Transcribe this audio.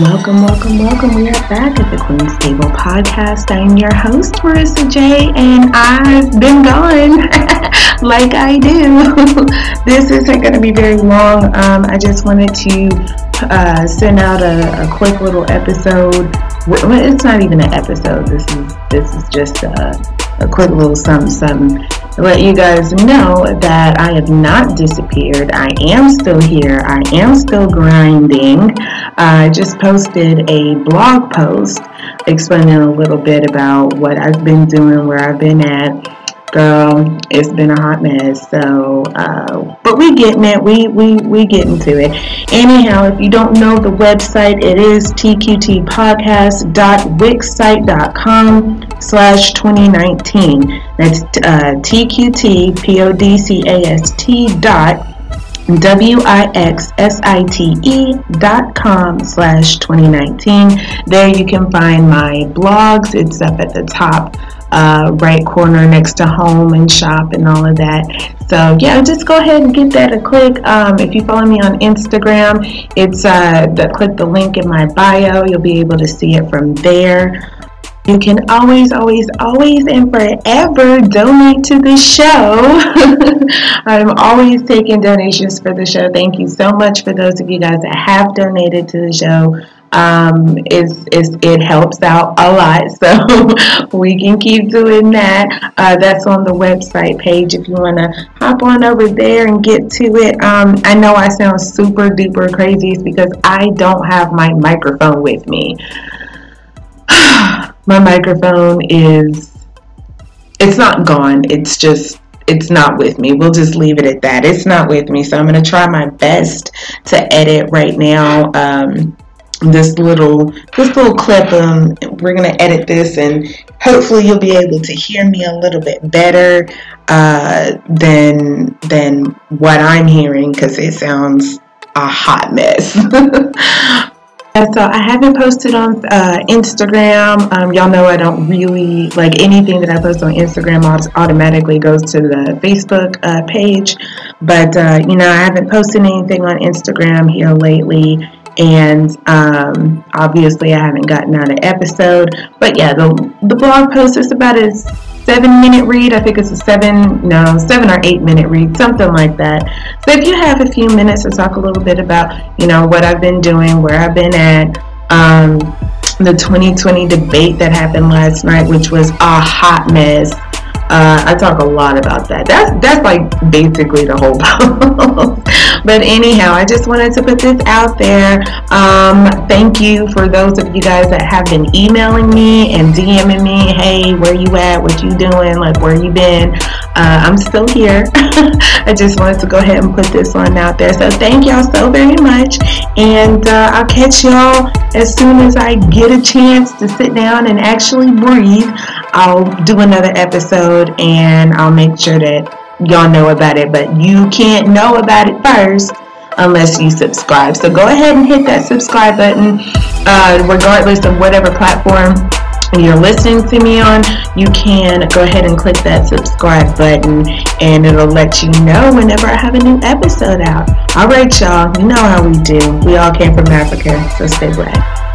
Welcome, welcome, welcome. We are back at the Queen's Table podcast. I'm your host, Marissa J, and I've been gone like I do. this isn't going to be very long. Um, I just wanted to uh, send out a, a, quick little episode. It's not even an episode. This is this is just a, a quick little something, something let you guys know that I have not disappeared. I am still here. I am still grinding. I just posted a blog post explaining a little bit about what I've been doing, where I've been at girl, it's been a hot mess. So, uh, but we getting it. We we we getting to it. Anyhow, if you don't know the website, it is tqtpodcast.wixsite.com slash 2019. That's uh, tqtpodcast dot W-I-X-S-I-T-E dot com slash 2019. There you can find my blogs. It's up at the top uh, right corner next to home and shop and all of that. So yeah, just go ahead and give that a click. Um, if you follow me on Instagram, it's uh, the, click the link in my bio. You'll be able to see it from there. You can always, always, always, and forever donate to the show. I'm always taking donations for the show. Thank you so much for those of you guys that have donated to the show um, is, is it helps out a lot. So we can keep doing that. Uh, that's on the website page if you want to hop on over there and get to it. Um, I know I sound super duper crazy it's because I don't have my microphone with me. my microphone is it's not gone. It's just it's not with me. We'll just leave it at that. It's not with me. So I'm going to try my best to edit right now. Um, this little this little clip um we're gonna edit this and hopefully you'll be able to hear me a little bit better uh than than what i'm hearing because it sounds a hot mess And so I haven't posted on uh, Instagram. Um, y'all know I don't really like anything that I post on Instagram automatically goes to the Facebook uh, page. But uh, you know I haven't posted anything on Instagram here lately and um, obviously I haven't gotten out an episode. But yeah, the the blog post is about a seven minute read. I think it's a seven no seven or eight minute read, something like that. So if you have a few minutes to talk a little bit about you know what I've been doing, where I've been at. Um, the 2020 debate that happened last night, which was a hot mess. Uh, I talk a lot about that. That's that's like basically the whole post. But anyhow, I just wanted to put this out there. Um, thank you for those of you guys that have been emailing me and DMing me. Hey, where you at? What you doing? Like where you been? Uh, I'm still here. I just wanted to go ahead and put this one out there. So thank y'all so very much, and uh, I'll catch y'all as soon as I get a chance to sit down and actually breathe. I'll do another episode and I'll make sure that y'all know about it. But you can't know about it first unless you subscribe. So go ahead and hit that subscribe button, uh, regardless of whatever platform you're listening to me on, you can go ahead and click that subscribe button and it'll let you know whenever I have a new episode out. All right, y'all, you know how we do. We all came from Africa, so stay blessed.